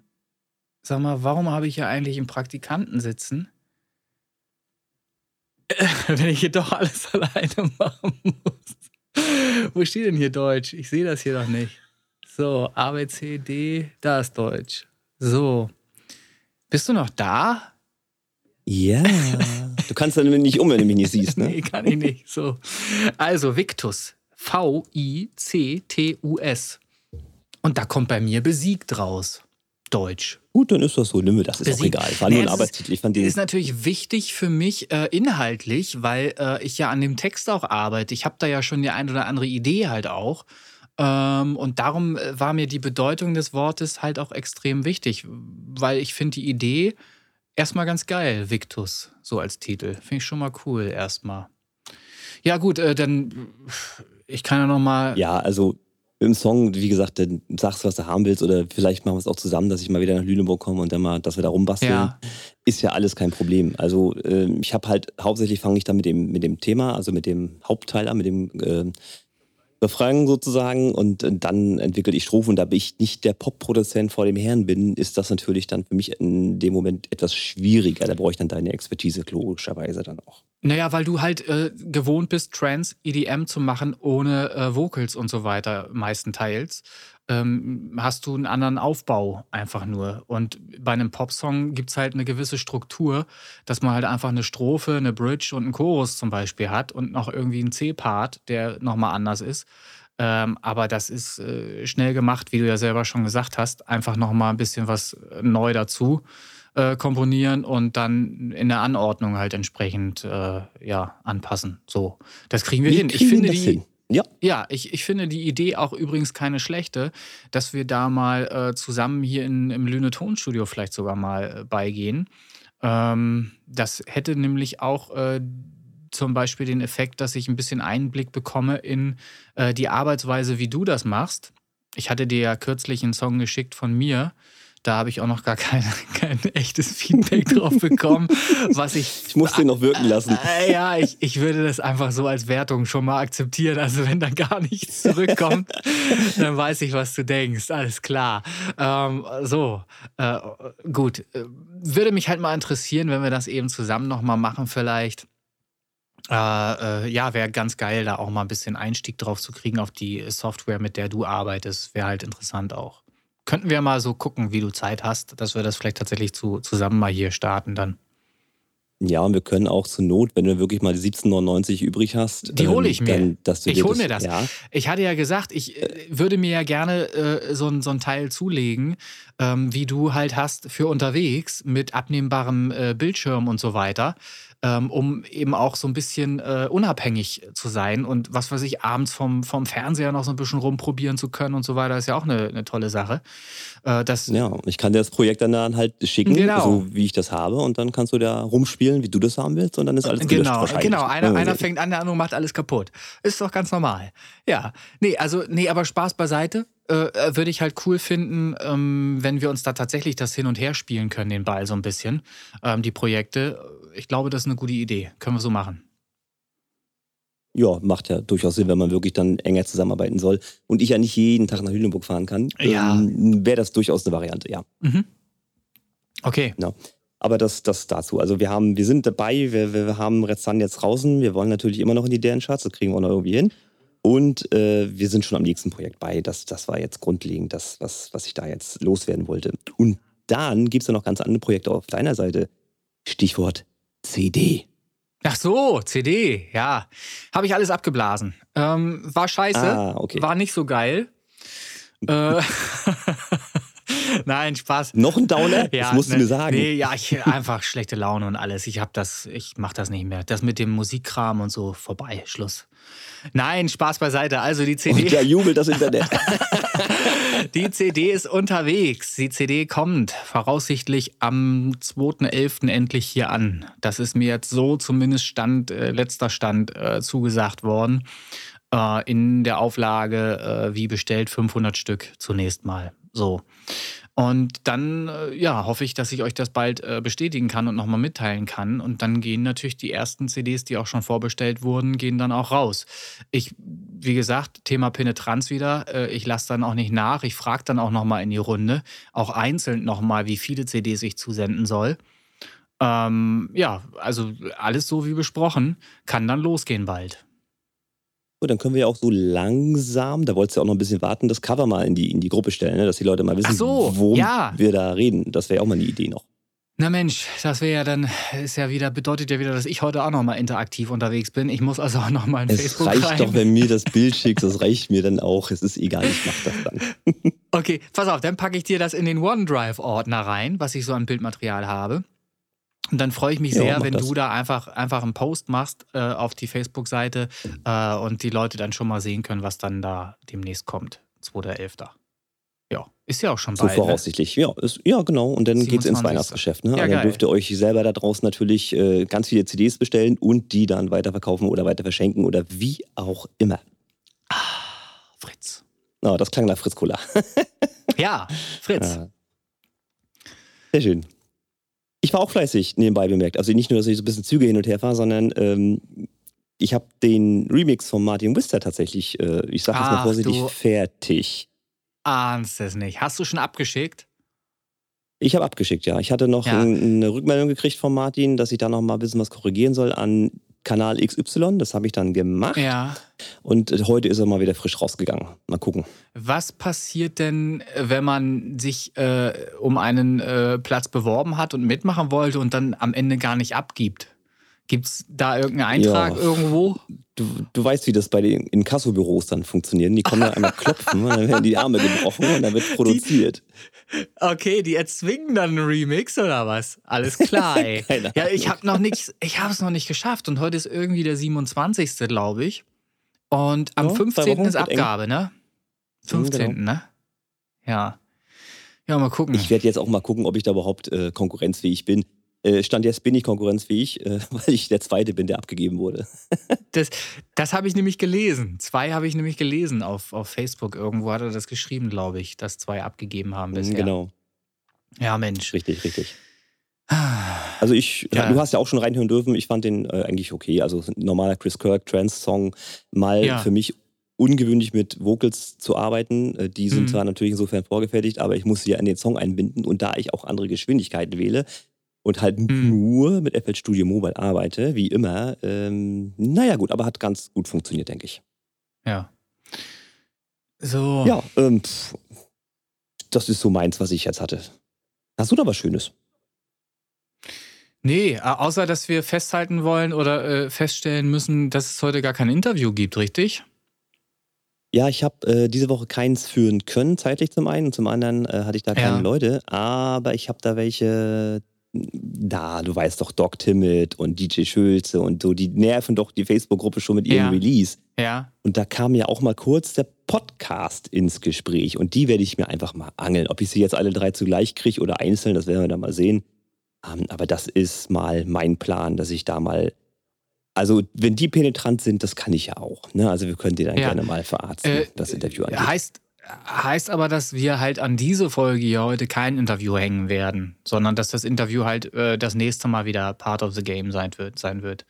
Sag mal, warum habe ich hier eigentlich einen Praktikanten sitzen? Wenn ich hier doch alles alleine machen muss. Wo steht denn hier Deutsch? Ich sehe das hier doch nicht. So, A, B, C, D, da ist Deutsch. So. Bist du noch da? Ja. Du kannst dann nicht um, wenn du mich nicht siehst, ne? Nee, kann ich nicht. So. Also, Victus. V-I-C-T-U-S. Und da kommt bei mir besiegt raus. Deutsch. Gut, dann ist das so. Nimm mir das. Ist auch Besiegt. egal. War nur ein Arbeitstitel. Ich fand den. Ist natürlich wichtig für mich äh, inhaltlich, weil äh, ich ja an dem Text auch arbeite. Ich habe da ja schon die ein oder andere Idee halt auch. Ähm, und darum äh, war mir die Bedeutung des Wortes halt auch extrem wichtig, weil ich finde die Idee erstmal ganz geil, Victus, so als Titel. Finde ich schon mal cool erstmal. Ja gut, äh, dann ich kann ja noch mal Ja, also im Song, wie gesagt, dann sagst du, was du haben willst, oder vielleicht machen wir es auch zusammen, dass ich mal wieder nach Lüneburg komme und dann mal, dass wir da rumbasteln. Ja. Ist ja alles kein Problem. Also ähm, ich habe halt, hauptsächlich fange ich dann mit dem, mit dem Thema, also mit dem Hauptteil an, mit dem ähm, Refrain sozusagen und äh, dann entwickle ich Strophen da ich nicht der Pop-Produzent vor dem Herrn bin, ist das natürlich dann für mich in dem Moment etwas schwieriger. Da brauche ich dann deine Expertise logischerweise dann auch. Naja, weil du halt äh, gewohnt bist, Trance, EDM zu machen ohne äh, Vocals und so weiter, meistenteils. Ähm, hast du einen anderen Aufbau einfach nur. Und bei einem Popsong gibt es halt eine gewisse Struktur, dass man halt einfach eine Strophe, eine Bridge und einen Chorus zum Beispiel hat und noch irgendwie einen C-Part, der nochmal anders ist. Ähm, aber das ist äh, schnell gemacht, wie du ja selber schon gesagt hast. Einfach nochmal ein bisschen was äh, neu dazu äh, komponieren und dann in der Anordnung halt entsprechend äh, ja, anpassen. So, das kriegen wir Wie hin. Ich kriegen wir finde das die, hin? Ja, ja, ich, ich finde die Idee auch übrigens keine schlechte, dass wir da mal äh, zusammen hier in, im Lüne Tonstudio vielleicht sogar mal äh, beigehen. Ähm, das hätte nämlich auch äh, zum Beispiel den Effekt, dass ich ein bisschen Einblick bekomme in äh, die Arbeitsweise, wie du das machst. Ich hatte dir ja kürzlich einen Song geschickt von mir. Da habe ich auch noch gar kein, kein echtes Feedback drauf bekommen, was ich ich muss den noch wirken lassen. äh, ja, ich, ich würde das einfach so als Wertung schon mal akzeptieren. Also wenn da gar nichts zurückkommt, dann weiß ich, was du denkst. Alles klar. Ähm, so, äh, gut. Äh, Würde mich halt mal interessieren, wenn wir das eben zusammen nochmal machen vielleicht. Äh, äh, ja, wäre ganz geil, da auch mal ein bisschen Einstieg drauf zu kriegen auf die Software, mit der du arbeitest. Wäre halt interessant auch. Könnten wir mal so gucken, wie du Zeit hast, dass wir das vielleicht tatsächlich zu, zusammen mal hier starten dann. Ja, und wir können auch zur Not, wenn du wirklich mal die 17,99 übrig hast, Die hole ich mir. Dann, dass du Ich dir hol mir das. Ja, Ich hatte ja gesagt, ich äh, würde mir ja gerne äh, so, ein- so ein Teil zulegen, ähm, wie du halt hast für unterwegs mit abnehmbarem äh, Bildschirm und so weiter, ähm, um eben auch so ein bisschen äh, unabhängig zu sein und was weiß ich, abends vom, vom Fernseher noch so ein bisschen rumprobieren zu können und so weiter, ist ja auch eine, eine tolle Sache. Äh, das, ja, ich kann dir das Projekt dann, halt schicken, Genau. so wie ich das habe, und dann kannst du da rumspielen, wie du das haben willst, und dann ist alles Genau, genau. Einer, einer fängt an, der andere macht alles kaputt. Ist doch ganz normal. Ja. Nee, also, nee, aber Spaß beiseite. Äh, würde ich halt cool finden, ähm, wenn wir uns da tatsächlich das hin und her spielen können, den Ball so ein bisschen. Ähm, die Projekte. Ich glaube, das ist eine gute Idee. Können wir so machen. ja, macht ja durchaus Sinn, wenn man wirklich dann enger zusammenarbeiten soll und ich ja nicht jeden Tag nach Lüneburg fahren kann, ja. ähm, wäre das durchaus eine Variante, ja. Mhm. Okay. Ja. Aber das, das dazu. Also wir haben, wir sind dabei, wir, wir haben Retzan jetzt draußen, wir wollen natürlich immer noch in die deren Charts, das kriegen wir auch noch irgendwie hin. Und äh, wir sind schon am nächsten Projekt bei. Das, das war jetzt grundlegend das, was, was ich da jetzt loswerden wollte. Und dann gibt es ja noch ganz andere Projekte auf deiner Seite. Stichwort CD. Ach so, CD, ja. Habe ich alles abgeblasen. Ähm, war scheiße, Ah, okay. war nicht so geil. Äh, Nein, Spaß. Noch ein Downer? das musst du ne, mir sagen. Nee, ja, ich einfach schlechte Laune und alles. Ich hab das, ich mach das nicht mehr. Das mit dem Musikkram und so vorbei, Schluss. Nein, Spaß beiseite. Also die CD. Und da jubelt das Internet. Die CD ist unterwegs. Die CD kommt voraussichtlich am 2.11. endlich hier an. Das ist mir jetzt so zumindest Stand, äh, letzter Stand äh, zugesagt worden. Äh, in der Auflage, äh, wie bestellt, 500 Stück zunächst mal. So. Und dann, äh, ja, hoffe ich, dass ich euch das bald äh, bestätigen kann und nochmal mitteilen kann. Und dann gehen natürlich die ersten CDs, die auch schon vorbestellt wurden, gehen dann auch raus. Ich, wie gesagt, Thema Penetranz wieder. Äh, ich lasse dann auch nicht nach. Ich frage dann auch nochmal in die Runde, auch einzeln nochmal, wie viele CDs ich zusenden soll. Ähm, ja, also alles so wie besprochen, kann dann losgehen bald. Gut, dann können wir ja auch so langsam, da wolltest du ja auch noch ein bisschen warten, das Cover mal in die, in die Gruppe stellen, ne? dass die Leute mal wissen, so, worum ja. wir da reden. Das wäre ja auch mal eine Idee noch. Na Mensch, das wäre ja dann, ist ja wieder, bedeutet ja wieder, dass ich heute auch nochmal interaktiv unterwegs bin. Ich muss also auch nochmal in Es Facebook reicht rein. doch, wenn mir das Bild schickst, das reicht mir dann auch. Es ist egal, ich mach das dann. Okay, pass auf, dann packe ich dir das in den OneDrive-Ordner rein, was ich so an Bildmaterial habe. Und dann freue ich mich Ja, sehr, wenn das. du da einfach, einfach einen Post machst äh, auf die Facebook-Seite äh, und die Leute dann schon mal sehen können, was dann da demnächst kommt. 2.11. Ja, ist ja auch schon So bald. Ne? voraussichtlich. Ja, ist, ja, genau. Und dann geht's ins 27.. Weihnachtsgeschäft. Ne? Ja, also dann geil. dürft ihr euch selber da draußen natürlich äh, ganz viele CDs bestellen und die dann weiterverkaufen oder weiter verschenken oder wie auch immer. Fritz. Oh, das klang nach Fritz Cola. Ja, Fritz. Ja. Sehr schön. Ich war auch fleißig nebenbei bemerkt. Also nicht nur, dass ich so ein bisschen Züge hin und her fahre, sondern ähm, ich habe den Remix von Martin Wister tatsächlich, äh, ich sage jetzt mal vorsichtig, du- fertig. Ahnst es nicht. Hast du schon abgeschickt? Ich habe abgeschickt, ja. Ich hatte noch Ja. ein, eine Rückmeldung gekriegt von Martin, dass ich da noch mal ein bisschen was korrigieren soll an Kanal XY. Das habe ich dann gemacht. Ja. Und heute ist er mal wieder frisch rausgegangen. Mal gucken. Was passiert denn, wenn man sich äh, um einen äh, Platz beworben hat und mitmachen wollte und dann am Ende gar nicht abgibt? Gibt es da irgendeinen Eintrag Ja. irgendwo? Du, du weißt, wie das bei den Inkassobüros dann funktioniert. Die kommen da einmal klopfen und dann werden die Arme gebrochen und dann wird produziert. Okay, die erzwingen dann einen Remix oder was? Alles klar, ey. Ja, ich habe noch nichts, ich habe es noch nicht geschafft und heute ist irgendwie der 27. glaube ich. Und am Ja, zwei 15. Wochen, ist wird eng. Abgabe, ne? Mhm, 15. genau. ne? Ja. Ja, mal gucken. Ich werde jetzt auch mal gucken, ob ich da überhaupt äh, konkurrenzfähig bin. Äh, Stand jetzt bin ich konkurrenzfähig, äh, weil ich der Zweite bin, der abgegeben wurde. Das, das habe ich nämlich gelesen. Zwei habe ich nämlich gelesen auf, auf Facebook. Irgendwo hat er das geschrieben, glaube ich, dass zwei abgegeben haben bisher. Genau, Ja, Mensch. richtig, richtig. Also ich, Ja. du hast ja auch schon reinhören dürfen. Ich fand den äh, eigentlich okay. Also normaler Chris Kirk Trance-Song, mal Ja. für mich ungewöhnlich mit Vocals zu arbeiten. Äh, Die sind Mhm. zwar natürlich insofern vorgefertigt, aber ich muss sie ja in den Song einbinden und da ich auch andere Geschwindigkeiten wähle und halt Mhm. nur mit FL Studio Mobile arbeite, wie immer, ähm, naja gut, aber hat ganz gut funktioniert, denke ich. Ja. So. Ja, ähm, pff, das ist so meins, was ich jetzt hatte. Hast du da was Schönes? Nee, außer dass wir festhalten wollen oder äh, feststellen müssen, dass es heute gar kein Interview gibt, richtig? Ja, ich habe äh, diese Woche keins führen können, zeitlich zum einen. Und zum anderen äh, hatte ich da keine Ja. Leute. Aber ich habe da welche da, du weißt doch, Doc Timmett und DJ Schulze und so, die nerven doch die Facebook-Gruppe schon mit ihrem Ja. Release. Ja. Und da kam ja auch mal kurz der Podcast ins Gespräch. Und die werde ich mir einfach mal angeln. Ob ich sie jetzt alle drei zugleich kriege oder einzeln, das werden wir dann mal sehen. Ähm, aber das ist mal mein Plan, dass ich da mal. Also, wenn die penetrant sind, das kann ich ja auch. Ne? Also, wir können die dann Ja. gerne mal verarzten, Äh, das Interview angeht. Heißt, heißt aber, dass wir halt an diese Folge hier heute kein Interview hängen werden, sondern dass das Interview halt äh, das nächste Mal wieder Part of the Game sein wird. Sein wird.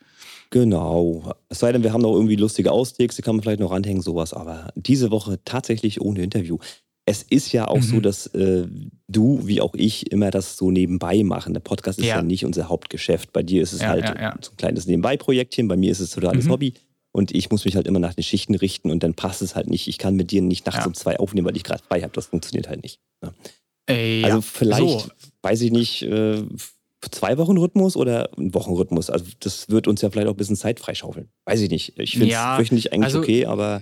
Genau. Es sei denn, wir haben noch irgendwie lustige Austakes, die kann man vielleicht noch ranhängen, sowas. Aber diese Woche tatsächlich ohne Interview. Es ist ja auch mhm. so, dass äh, du wie auch ich immer das so nebenbei machen. Der Podcast ist ja, ja nicht unser Hauptgeschäft. Bei dir ist es ja, halt ja, so ein kleines Nebenbei-Projektchen, bei mir ist es totales mhm. Hobby. Und ich muss mich halt immer nach den Schichten richten und dann passt es halt nicht. Ich kann mit dir nicht nachts um zwei aufnehmen, weil ich gerade frei habe. Das funktioniert halt nicht. Ey, also vielleicht, so. weiß ich nicht, äh, zwei Wochen Rhythmus oder ein Wochenrhythmus? Also das wird uns ja vielleicht auch ein bisschen Zeit freischaufeln. Weiß ich nicht. Ich finde es ja, wöchentlich eigentlich also okay, aber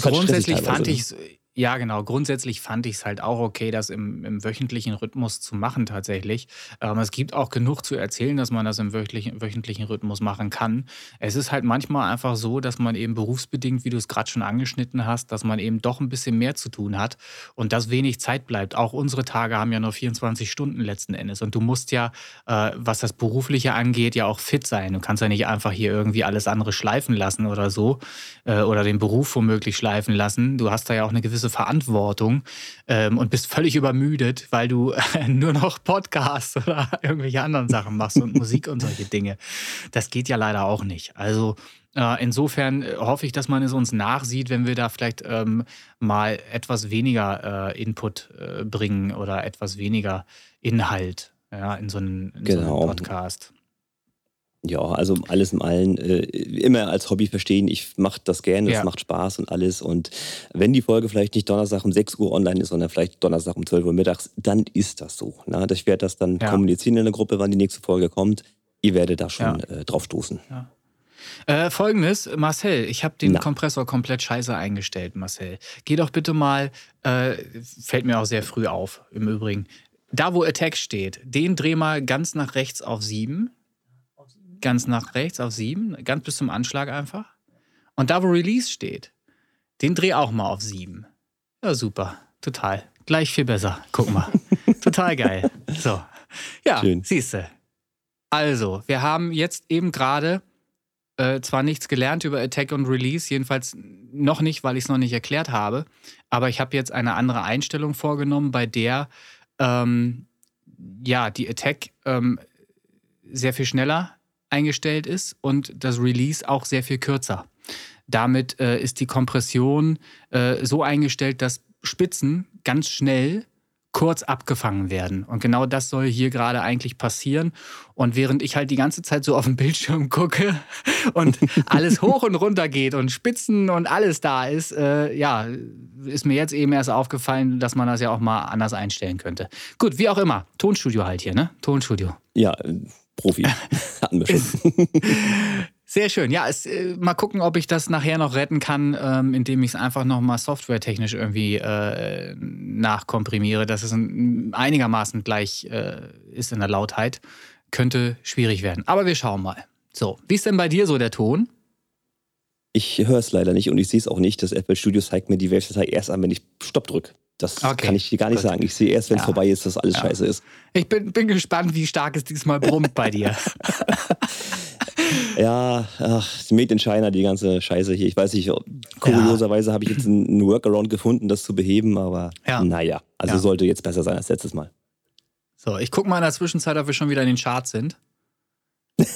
grundsätzlich fand ich es ja, genau. Grundsätzlich fand ich es halt auch okay, das im, im, wöchentlichen Rhythmus zu machen tatsächlich. Ähm, es gibt auch genug zu erzählen, dass man das im wöchentlichen, wöchentlichen Rhythmus machen kann. Es ist halt manchmal einfach so, dass man eben berufsbedingt, wie du es gerade schon angeschnitten hast, dass man eben doch ein bisschen mehr zu tun hat und dass wenig Zeit bleibt. Auch unsere Tage haben ja nur 24 Stunden letzten Endes. Und du musst ja, äh, was das Berufliche angeht, ja auch fit sein. Du kannst ja nicht einfach hier irgendwie alles andere schleifen lassen oder so äh, oder den Beruf womöglich schleifen lassen. Du hast da ja auch eine gewisse große Verantwortung ähm, und bist völlig übermüdet, weil du äh, nur noch Podcasts oder irgendwelche anderen Sachen machst und Musik und solche Dinge. Das geht ja leider auch nicht. Also äh, insofern äh, hoffe ich, dass man es uns nachsieht, wenn wir da vielleicht ähm, mal etwas weniger äh, Input äh, bringen oder etwas weniger Inhalt ja, in so einen, in genau. so einen Podcast. Ja, also alles in allem äh, immer als Hobby verstehen. Ich mache das gerne, es ja. macht Spaß und alles. Und wenn die Folge vielleicht nicht Donnerstag um 6 Uhr online ist, sondern vielleicht Donnerstag um 12 Uhr mittags, dann ist das so. Ne? Ich werde das dann ja. kommunizieren in der Gruppe, wann die nächste Folge kommt. Ihr werdet da schon ja. äh, drauf stoßen. Äh, Folgendes, Marcel, ich habe den Na. Kompressor komplett scheiße eingestellt, Marcel. Geh doch bitte mal, äh, fällt mir auch sehr früh auf, im Übrigen. Da, wo Attack steht, den dreh mal ganz nach rechts auf 7 ganz nach rechts auf 7, ganz bis zum Anschlag einfach. Und da, wo Release steht, den dreh auch mal auf 7. Ja, super. Total. Gleich viel besser. Guck mal. Total geil. So. Ja, siehst du. Also, wir haben jetzt eben gerade äh, zwar nichts gelernt über Attack und Release, jedenfalls noch nicht, weil ich es noch nicht erklärt habe, aber ich habe jetzt eine andere Einstellung vorgenommen, bei der ähm, ja die Attack ähm, sehr viel schneller eingestellt ist und das Release auch sehr viel kürzer. Damit äh, ist die Kompression äh, so eingestellt, dass Spitzen ganz schnell kurz abgefangen werden. Und genau das soll hier gerade eigentlich passieren. Und während ich halt die ganze Zeit so auf den Bildschirm gucke und alles hoch und runter geht und Spitzen und alles da ist, äh, ja, ist mir jetzt eben erst aufgefallen, dass man das ja auch mal anders einstellen könnte. Gut, wie auch immer. Tonstudio halt hier, ne? Tonstudio. Ja, Profi. Hatten wir schon. Sehr schön. Ja, es, äh, mal gucken, ob ich das nachher noch retten kann, ähm, indem ich es einfach nochmal softwaretechnisch irgendwie äh, nachkomprimiere, dass es ein, einigermaßen gleich äh, ist in der Lautheit. Könnte schwierig werden. Aber wir schauen mal. So, wie ist denn bei dir so der Ton? Ich höre es leider nicht und ich sehe es auch nicht. Das Apple Studio zeigt mir die Wave-Datei erst an, wenn ich Stopp drücke. Das okay. kann ich dir gar nicht Gut. sagen. Ich sehe erst, wenn es ja. vorbei ist, dass alles ja. scheiße ist. Ich bin, bin gespannt, wie stark es diesmal brummt bei dir. ja, ach, Made in China, die ganze Scheiße hier. Ich weiß nicht, kurioserweise ja. habe ich jetzt einen Workaround gefunden, das zu beheben, aber ja. naja, also sollte jetzt besser sein als letztes Mal. So, ich gucke mal in der Zwischenzeit, ob wir schon wieder in den Charts sind.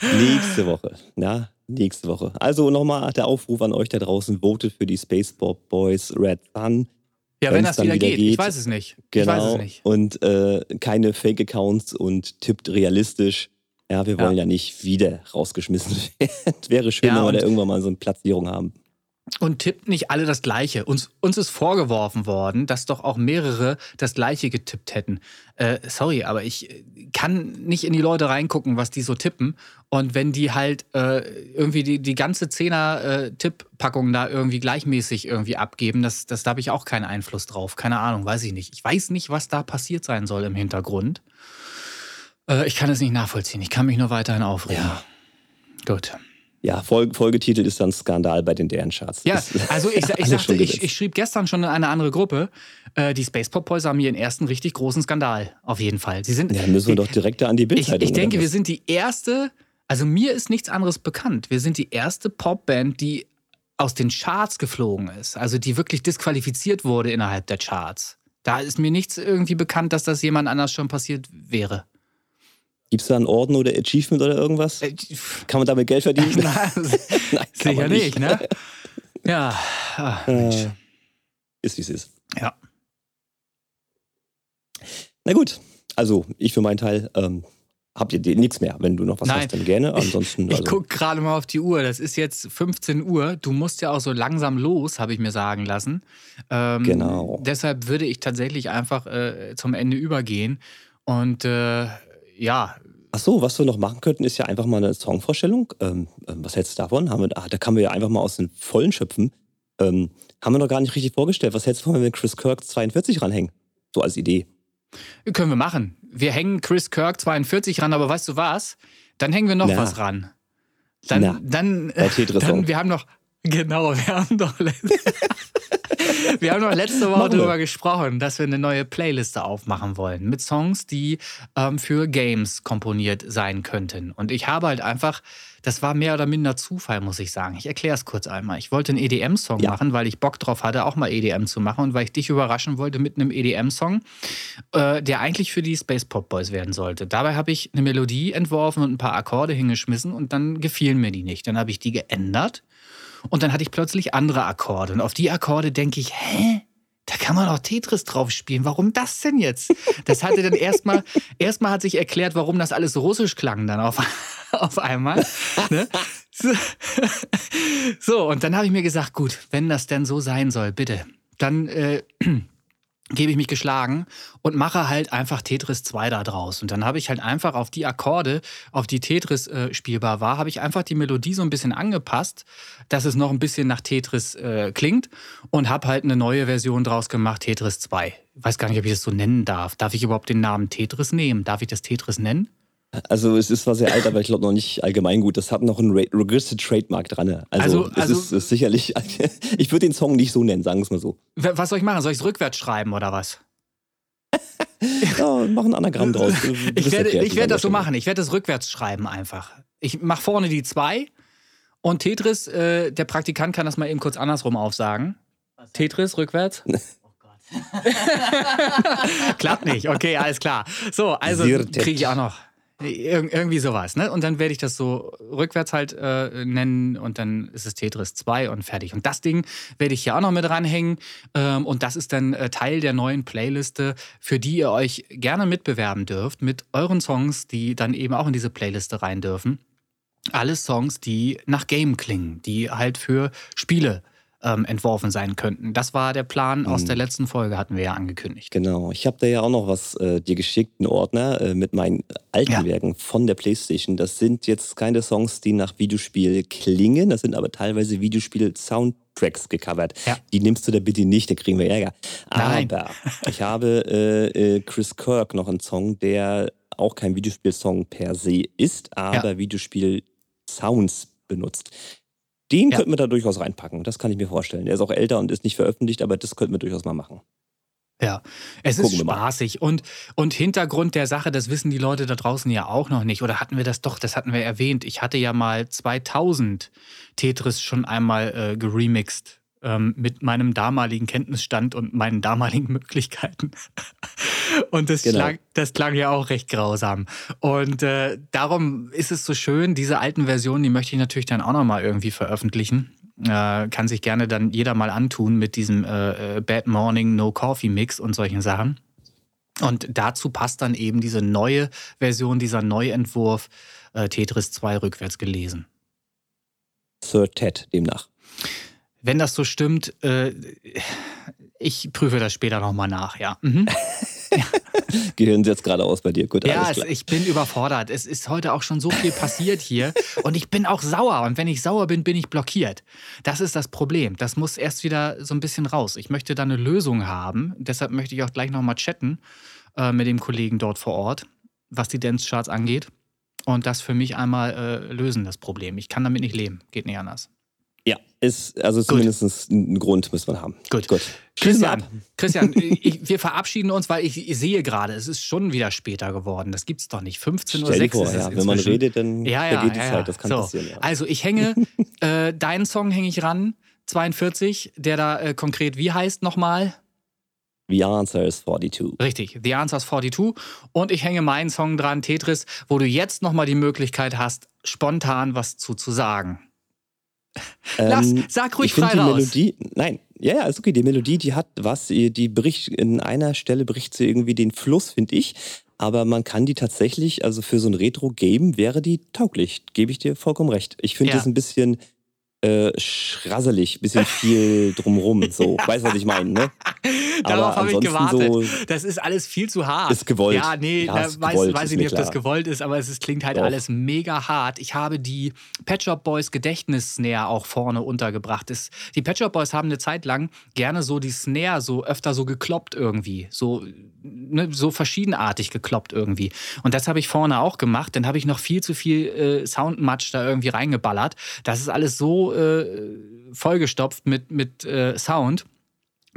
Nächste Woche, ja, nächste Woche. Also nochmal der Aufruf an euch da draußen, votet für die Spaceball Boys Red Sun. Ja, wenn das wieder, wieder geht. geht. Ich weiß es nicht. Genau. Ich weiß es genau. nicht. Und äh, keine Fake-Accounts und tippt realistisch. Ja, wir wollen ja, ja nicht wieder rausgeschmissen werden. Wäre schön, ja, wenn wir da irgendwann mal so eine Platzierung haben. Und tippt nicht alle das Gleiche. Uns, uns ist vorgeworfen worden, dass doch auch mehrere das Gleiche getippt hätten. Äh, sorry, aber ich kann nicht in die Leute reingucken, was die so tippen. Und wenn die halt äh, irgendwie die, die ganze Zehner-Tipp-Packung äh, da irgendwie gleichmäßig irgendwie abgeben, das, das, da habe ich auch keinen Einfluss drauf. Keine Ahnung, weiß ich nicht. Ich weiß nicht, was da passiert sein soll im Hintergrund. Äh, ich kann es nicht nachvollziehen. Ich kann mich nur weiterhin aufregen. Ja. Gut. Ja, Folge, Folgetitel ist dann Skandal bei den deren Charts. Ja, also ich, ich, sagte, ich, ich, schrieb gestern schon in eine andere Gruppe, äh, die Space Pop Boys haben ihren ersten richtig großen Skandal, auf jeden Fall. Sie sind, ja, müssen wir doch direkt an die Bildzeitung. Ich, ich denke, wir sind die erste, also mir ist nichts anderes bekannt. Wir sind die erste Popband, die aus den Charts geflogen ist, also die wirklich disqualifiziert wurde innerhalb der Charts. Da ist mir nichts irgendwie bekannt, dass das jemand anders schon passiert wäre. Gibt es da einen Orden oder Achievement oder irgendwas? Äh, kann man damit Geld verdienen? Nein, Nein sicher nicht. nicht, ne? Ja. Ach, äh, ist wie es ist. Ja. Na gut, also ich für meinen Teil ähm, habt ihr nichts mehr. Wenn du noch was Nein. hast, dann gerne. Ansonsten. Ich, also. ich gucke gerade mal auf die Uhr. Das ist jetzt 15 Uhr. Du musst ja auch so langsam los, habe ich mir sagen lassen. Ähm, genau. Deshalb würde ich tatsächlich einfach äh, zum Ende übergehen. Und äh, ja. Ach so, was wir noch machen könnten, ist ja einfach mal eine Songvorstellung. Ähm, ähm was hältst du davon? Haben wir, ah, da kann man ja einfach mal aus den Vollen schöpfen. Ähm, haben wir noch gar nicht richtig vorgestellt. Was hältst du davon, wenn wir Chris Kirk 42 ranhängen? So als Idee. Können wir machen. Wir hängen Chris Kirk 42 ran, aber weißt du was? Dann hängen wir noch Na. was ran. Dann, Na. dann, dann, wir haben noch, genau, wir haben doch, wir haben doch letzte Woche darüber gesprochen, dass wir eine neue Playliste aufmachen wollen mit Songs, die ähm, für Games komponiert sein könnten. Und ich habe halt einfach das war mehr oder minder Zufall, muss ich sagen. Ich erkläre es kurz einmal. Ich wollte einen EDM-Song ja. machen, weil ich Bock drauf hatte, auch mal EDM zu machen und weil ich dich überraschen wollte mit einem EDM-Song, äh, der eigentlich für die Space Pop Boys werden sollte. Dabei habe ich eine Melodie entworfen und ein paar Akkorde hingeschmissen und dann gefielen mir die nicht. Dann habe ich die geändert und dann hatte ich plötzlich andere Akkorde. Und auf die Akkorde denke ich, hä? da kann man auch Tetris drauf spielen. Warum das denn jetzt? Das hatte dann erstmal, erstmal hat sich erklärt, warum das alles russisch klang dann auf, auf einmal. Ne? So. und dann habe ich mir gesagt, gut, wenn das denn so sein soll, bitte, dann äh, gebe ich mich geschlagen und mache halt einfach Tetris 2 da draus. Und dann habe ich halt einfach auf die Akkorde, auf die Tetris äh, spielbar war, habe ich einfach die Melodie so ein bisschen angepasst, dass es noch ein bisschen nach Tetris äh, klingt und habe halt eine neue Version draus gemacht, Tetris 2. Ich weiß gar nicht, ob ich das so nennen darf. Darf ich überhaupt den Namen Tetris nehmen? Darf ich das Tetris nennen? Also es ist zwar sehr alt, aber ich glaube noch nicht allgemein gut. Das hat noch einen Registered Trademark dran. Also, also, also es ist, ist, sicherlich. Ich würde den Song nicht so nennen, sagen wir es mal so. Was soll ich machen? Soll ich es rückwärts schreiben oder was? ja, mach ein Anagramm draus. ich werde, ich werde das so machen. Ich werde das rückwärts schreiben einfach. Ich mache vorne die zwei und Tetris, äh, der Praktikant kann das mal eben kurz andersrum aufsagen. Tetris rückwärts. Oh Klappt nicht. Okay, alles klar. So, also kriege ich auch noch. Ir irgendwie sowas, ne? Und dann werde ich das so rückwärts halt äh, nennen und dann ist es Tetris 2 und fertig. Und das Ding werde ich hier auch noch mit ranhängen. Ähm, und das ist dann äh, Teil der neuen Playliste, für die ihr euch gerne mitbewerben dürft, mit euren Songs, die dann eben auch in diese Playliste rein dürfen. Alle Songs, die nach Game klingen, die halt für Spiele ähm, entworfen sein könnten. Das war der Plan aus der mhm. letzten Folge, hatten wir ja angekündigt. Genau. Ich habe da ja auch noch was äh, dir geschickt, einen Ordner äh, mit meinen alten ja. Werken von der PlayStation. Das sind jetzt keine Songs, die nach Videospiel klingen. Das sind aber teilweise Videospiel-Soundtracks gecovert. Ja. Die nimmst du da bitte nicht, da kriegen wir Ärger. Nein. Aber ich habe äh, äh, Chris Kirk noch einen Song, der auch kein Videospiel-Song per se ist, aber ja. Videospiel-Sounds benutzt. Den ja. könnten wir da durchaus reinpacken. Das kann ich mir vorstellen. Er ist auch älter und ist nicht veröffentlicht, aber das könnten wir durchaus mal machen. Ja, es Gucken ist spaßig. Und, und Hintergrund der Sache, das wissen die Leute da draußen ja auch noch nicht. Oder hatten wir das doch, das hatten wir erwähnt. Ich hatte ja mal 2000 Tetris schon einmal äh, geremixed ähm, mit meinem damaligen Kenntnisstand und meinen damaligen Möglichkeiten. und das, genau. klang, das klang ja auch recht grausam. Und äh, darum ist es so schön, diese alten Versionen, die möchte ich natürlich dann auch nochmal irgendwie veröffentlichen. Äh, kann sich gerne dann jeder mal antun mit diesem äh, äh, Bad Morning No Coffee Mix und solchen Sachen. Und dazu passt dann eben diese neue Version, dieser Neuentwurf äh, Tetris 2 rückwärts gelesen. Sir Ted demnach. Wenn das so stimmt, äh, ich prüfe das später nochmal nach, ja. Mhm. ja. Gehirn jetzt gerade aus bei dir. Gut, ja, es, ich bin überfordert. Es ist heute auch schon so viel passiert hier und ich bin auch sauer. Und wenn ich sauer bin, bin ich blockiert. Das ist das Problem. Das muss erst wieder so ein bisschen raus. Ich möchte da eine Lösung haben. Deshalb möchte ich auch gleich nochmal chatten äh, mit dem Kollegen dort vor Ort, was die Dance-Charts angeht. Und das für mich einmal äh, lösen, das Problem. Ich kann damit nicht leben. Geht nicht anders. Ja, ist also zumindest ein Grund müssen wir haben. Gut. Gut. Christian, Christian ich, wir verabschieden uns, weil ich, ich, sehe gerade, es ist schon wieder später geworden. Das gibt's doch nicht. 15.06 Uhr ist ja. Wenn man redet, dann ja, ja, vergeht die Zeit. Das kann so. passieren. Also ich hänge, äh, deinen Song hänge ich ran, 42, der da äh, konkret wie heißt nochmal? The Answer is 42. Richtig, The Answer is 42. Und ich hänge meinen Song dran, Tetris, wo du jetzt nochmal die Möglichkeit hast, spontan was zu, zu sagen. Lass, Ähm, sag ruhig ich frei die raus. Melodie, nein, ja, ja, ist okay. Die Melodie, die hat was, die bricht, in einer Stelle bricht sie irgendwie den Fluss, finde ich. Aber man kann die tatsächlich, also für so ein Retro-Game wäre die tauglich, gebe ich dir vollkommen recht. Ich finde Ja. das ein bisschen äh, schrasselig, bisschen viel drumrum, so. Weißt du, was ich meine, ne? Darauf habe ich gewartet. so- das ist alles viel zu hart. Ist gewollt. Ja, nee, Ja, weiß, gewollt, weiß ich nicht, ob das gewollt ist, aber es ist, klingt halt Doch. alles mega hart. Ich habe die Pet Shop Boys Gedächtnis-Snare auch vorne untergebracht. Das, die Pet Shop Boys haben eine Zeit lang gerne so die Snare so öfter so gekloppt irgendwie. So, ne, so verschiedenartig gekloppt irgendwie. Und das habe ich vorne auch gemacht. Dann habe ich noch viel zu viel äh, Soundmatch da irgendwie reingeballert. Das ist alles so äh, vollgestopft mit, mit äh, Sound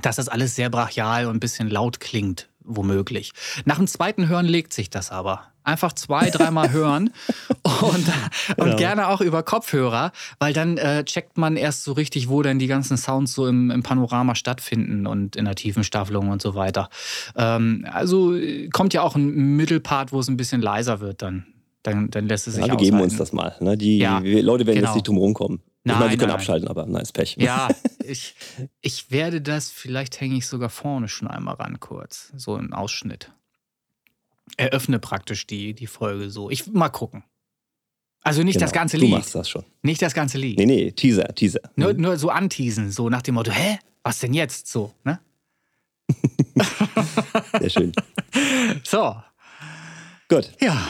dass das alles sehr brachial und ein bisschen laut klingt, womöglich. Nach dem zweiten Hören legt sich das aber. Einfach zwei, dreimal hören und, und Genau. gerne auch über Kopfhörer, weil dann äh, checkt man erst so richtig, wo denn die ganzen Sounds so im, im Panorama stattfinden und in der tiefen Staffelung und so weiter. Ähm, also kommt ja auch ein Mittelpart, wo es ein bisschen leiser wird dann. Dann, dann lässt es sich Ja, wir geben aushalten. uns das mal. Ne? Die Ja, Leute werden genau. jetzt nicht drum rumkommen. Ich Nein, meine, sie können nein. abschalten, aber nice Pech. Ja, ich, ich werde das, vielleicht hänge ich sogar vorne schon einmal ran kurz. So im Ausschnitt. Eröffne praktisch die, die Folge so. Ich mal gucken. Also nicht das Genau, ganze Du Lied. machst das schon. Nicht das ganze Lied. Nee, nee, Teaser, Teaser. Nur, Mhm. nur so anteasen, so nach dem Motto, hä? Was denn jetzt? So, ne? Sehr schön. So, Gut. ja.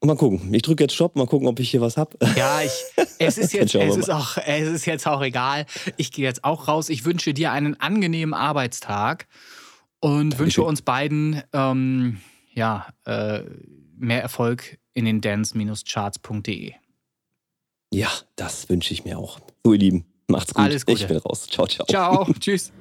Und mal gucken. Ich drücke jetzt Stopp, mal gucken, ob ich hier was hab. Ja, ich, es ist jetzt, es ist auch, es ist jetzt auch egal. Ich gehe jetzt auch raus. Ich wünsche dir einen angenehmen Arbeitstag und wünsche uns beiden, ähm, ja, äh, mehr Erfolg in den dance-charts.de. Ja, das wünsche ich mir auch. So, ihr Lieben, macht's gut. Alles Gute. Ich bin raus. Ciao, ciao. Ciao, tschüss.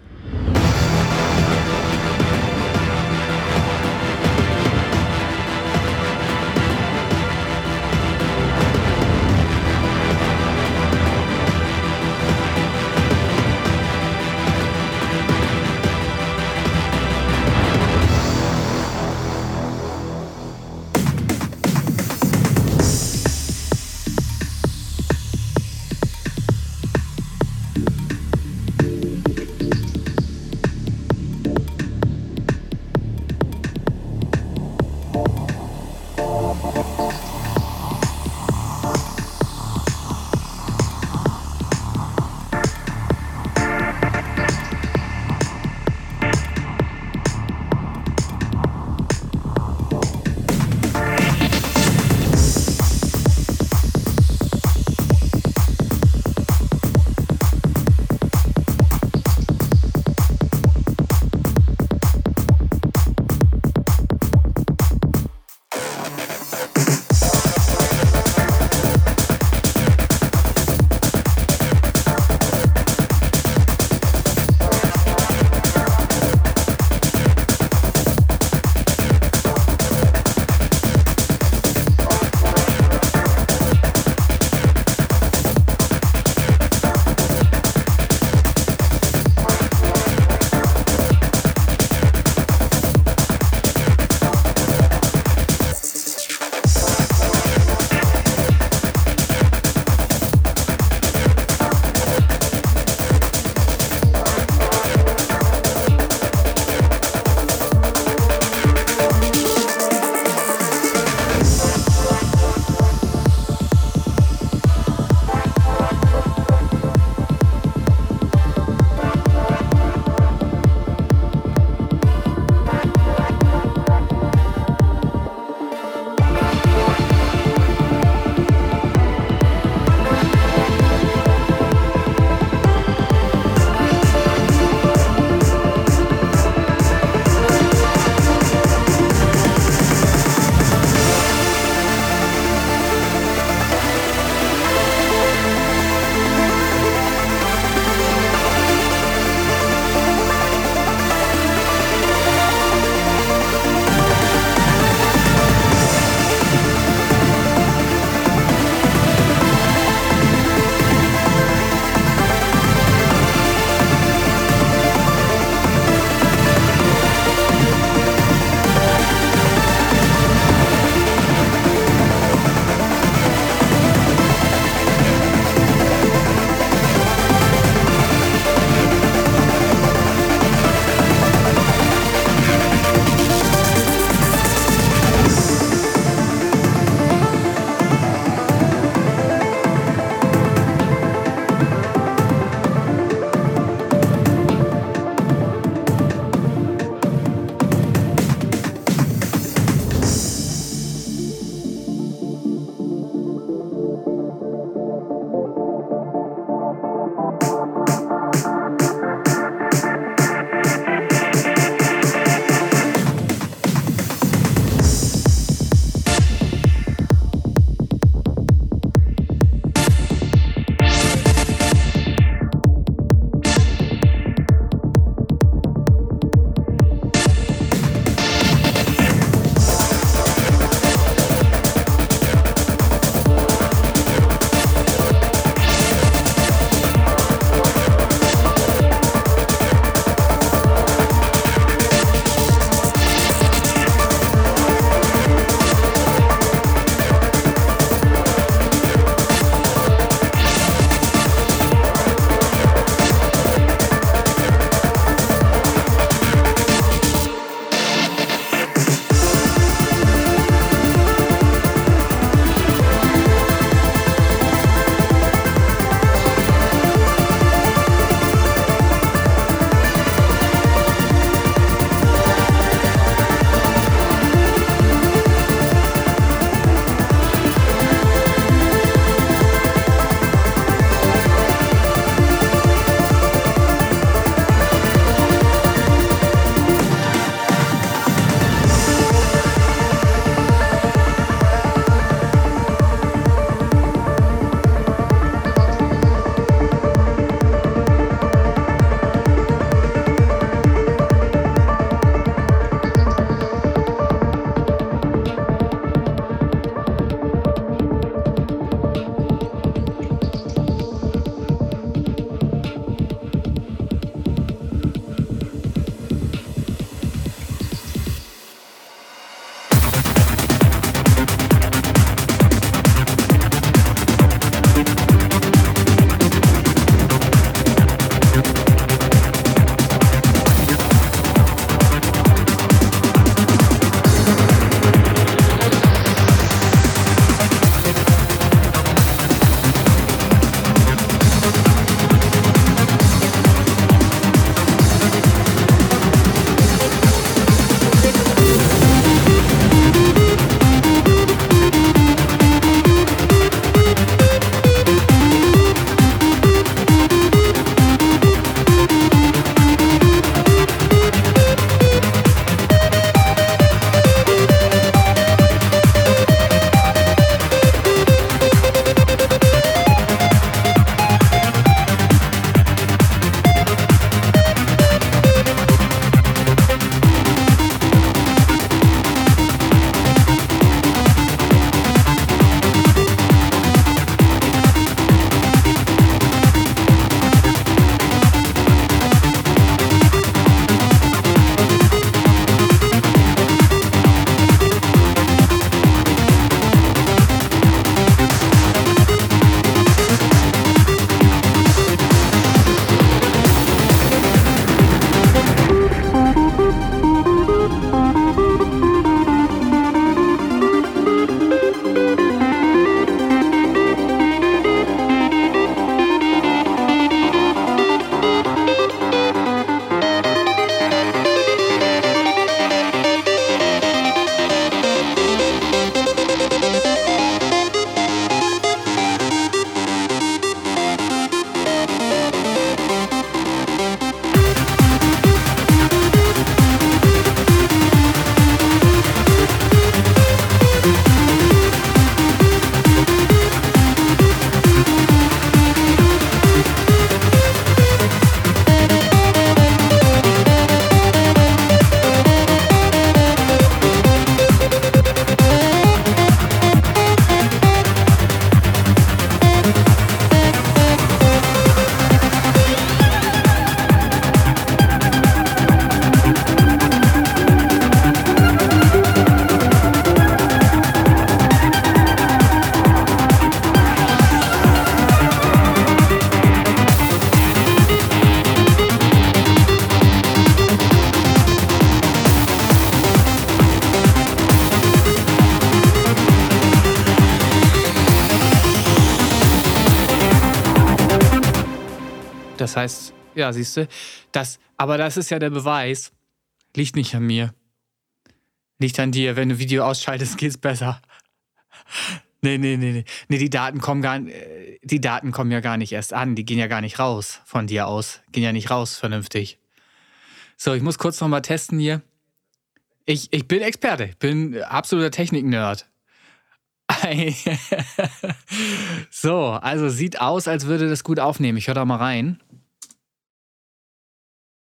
Ja, siehst du, das, aber das ist ja der Beweis, liegt nicht an mir. Liegt an dir. Wenn du Video ausschaltest, geht's besser. Nee, nee, nee, nee. Nee, die Daten kommen gar die Daten kommen ja gar nicht erst an. Die gehen ja gar nicht raus von dir aus. Gehen ja nicht raus vernünftig. So, ich muss kurz nochmal testen hier. Ich, ich bin Experte. Ich bin absoluter Technik-Nerd. so, also sieht aus, als würde das gut aufnehmen. Ich höre da mal rein.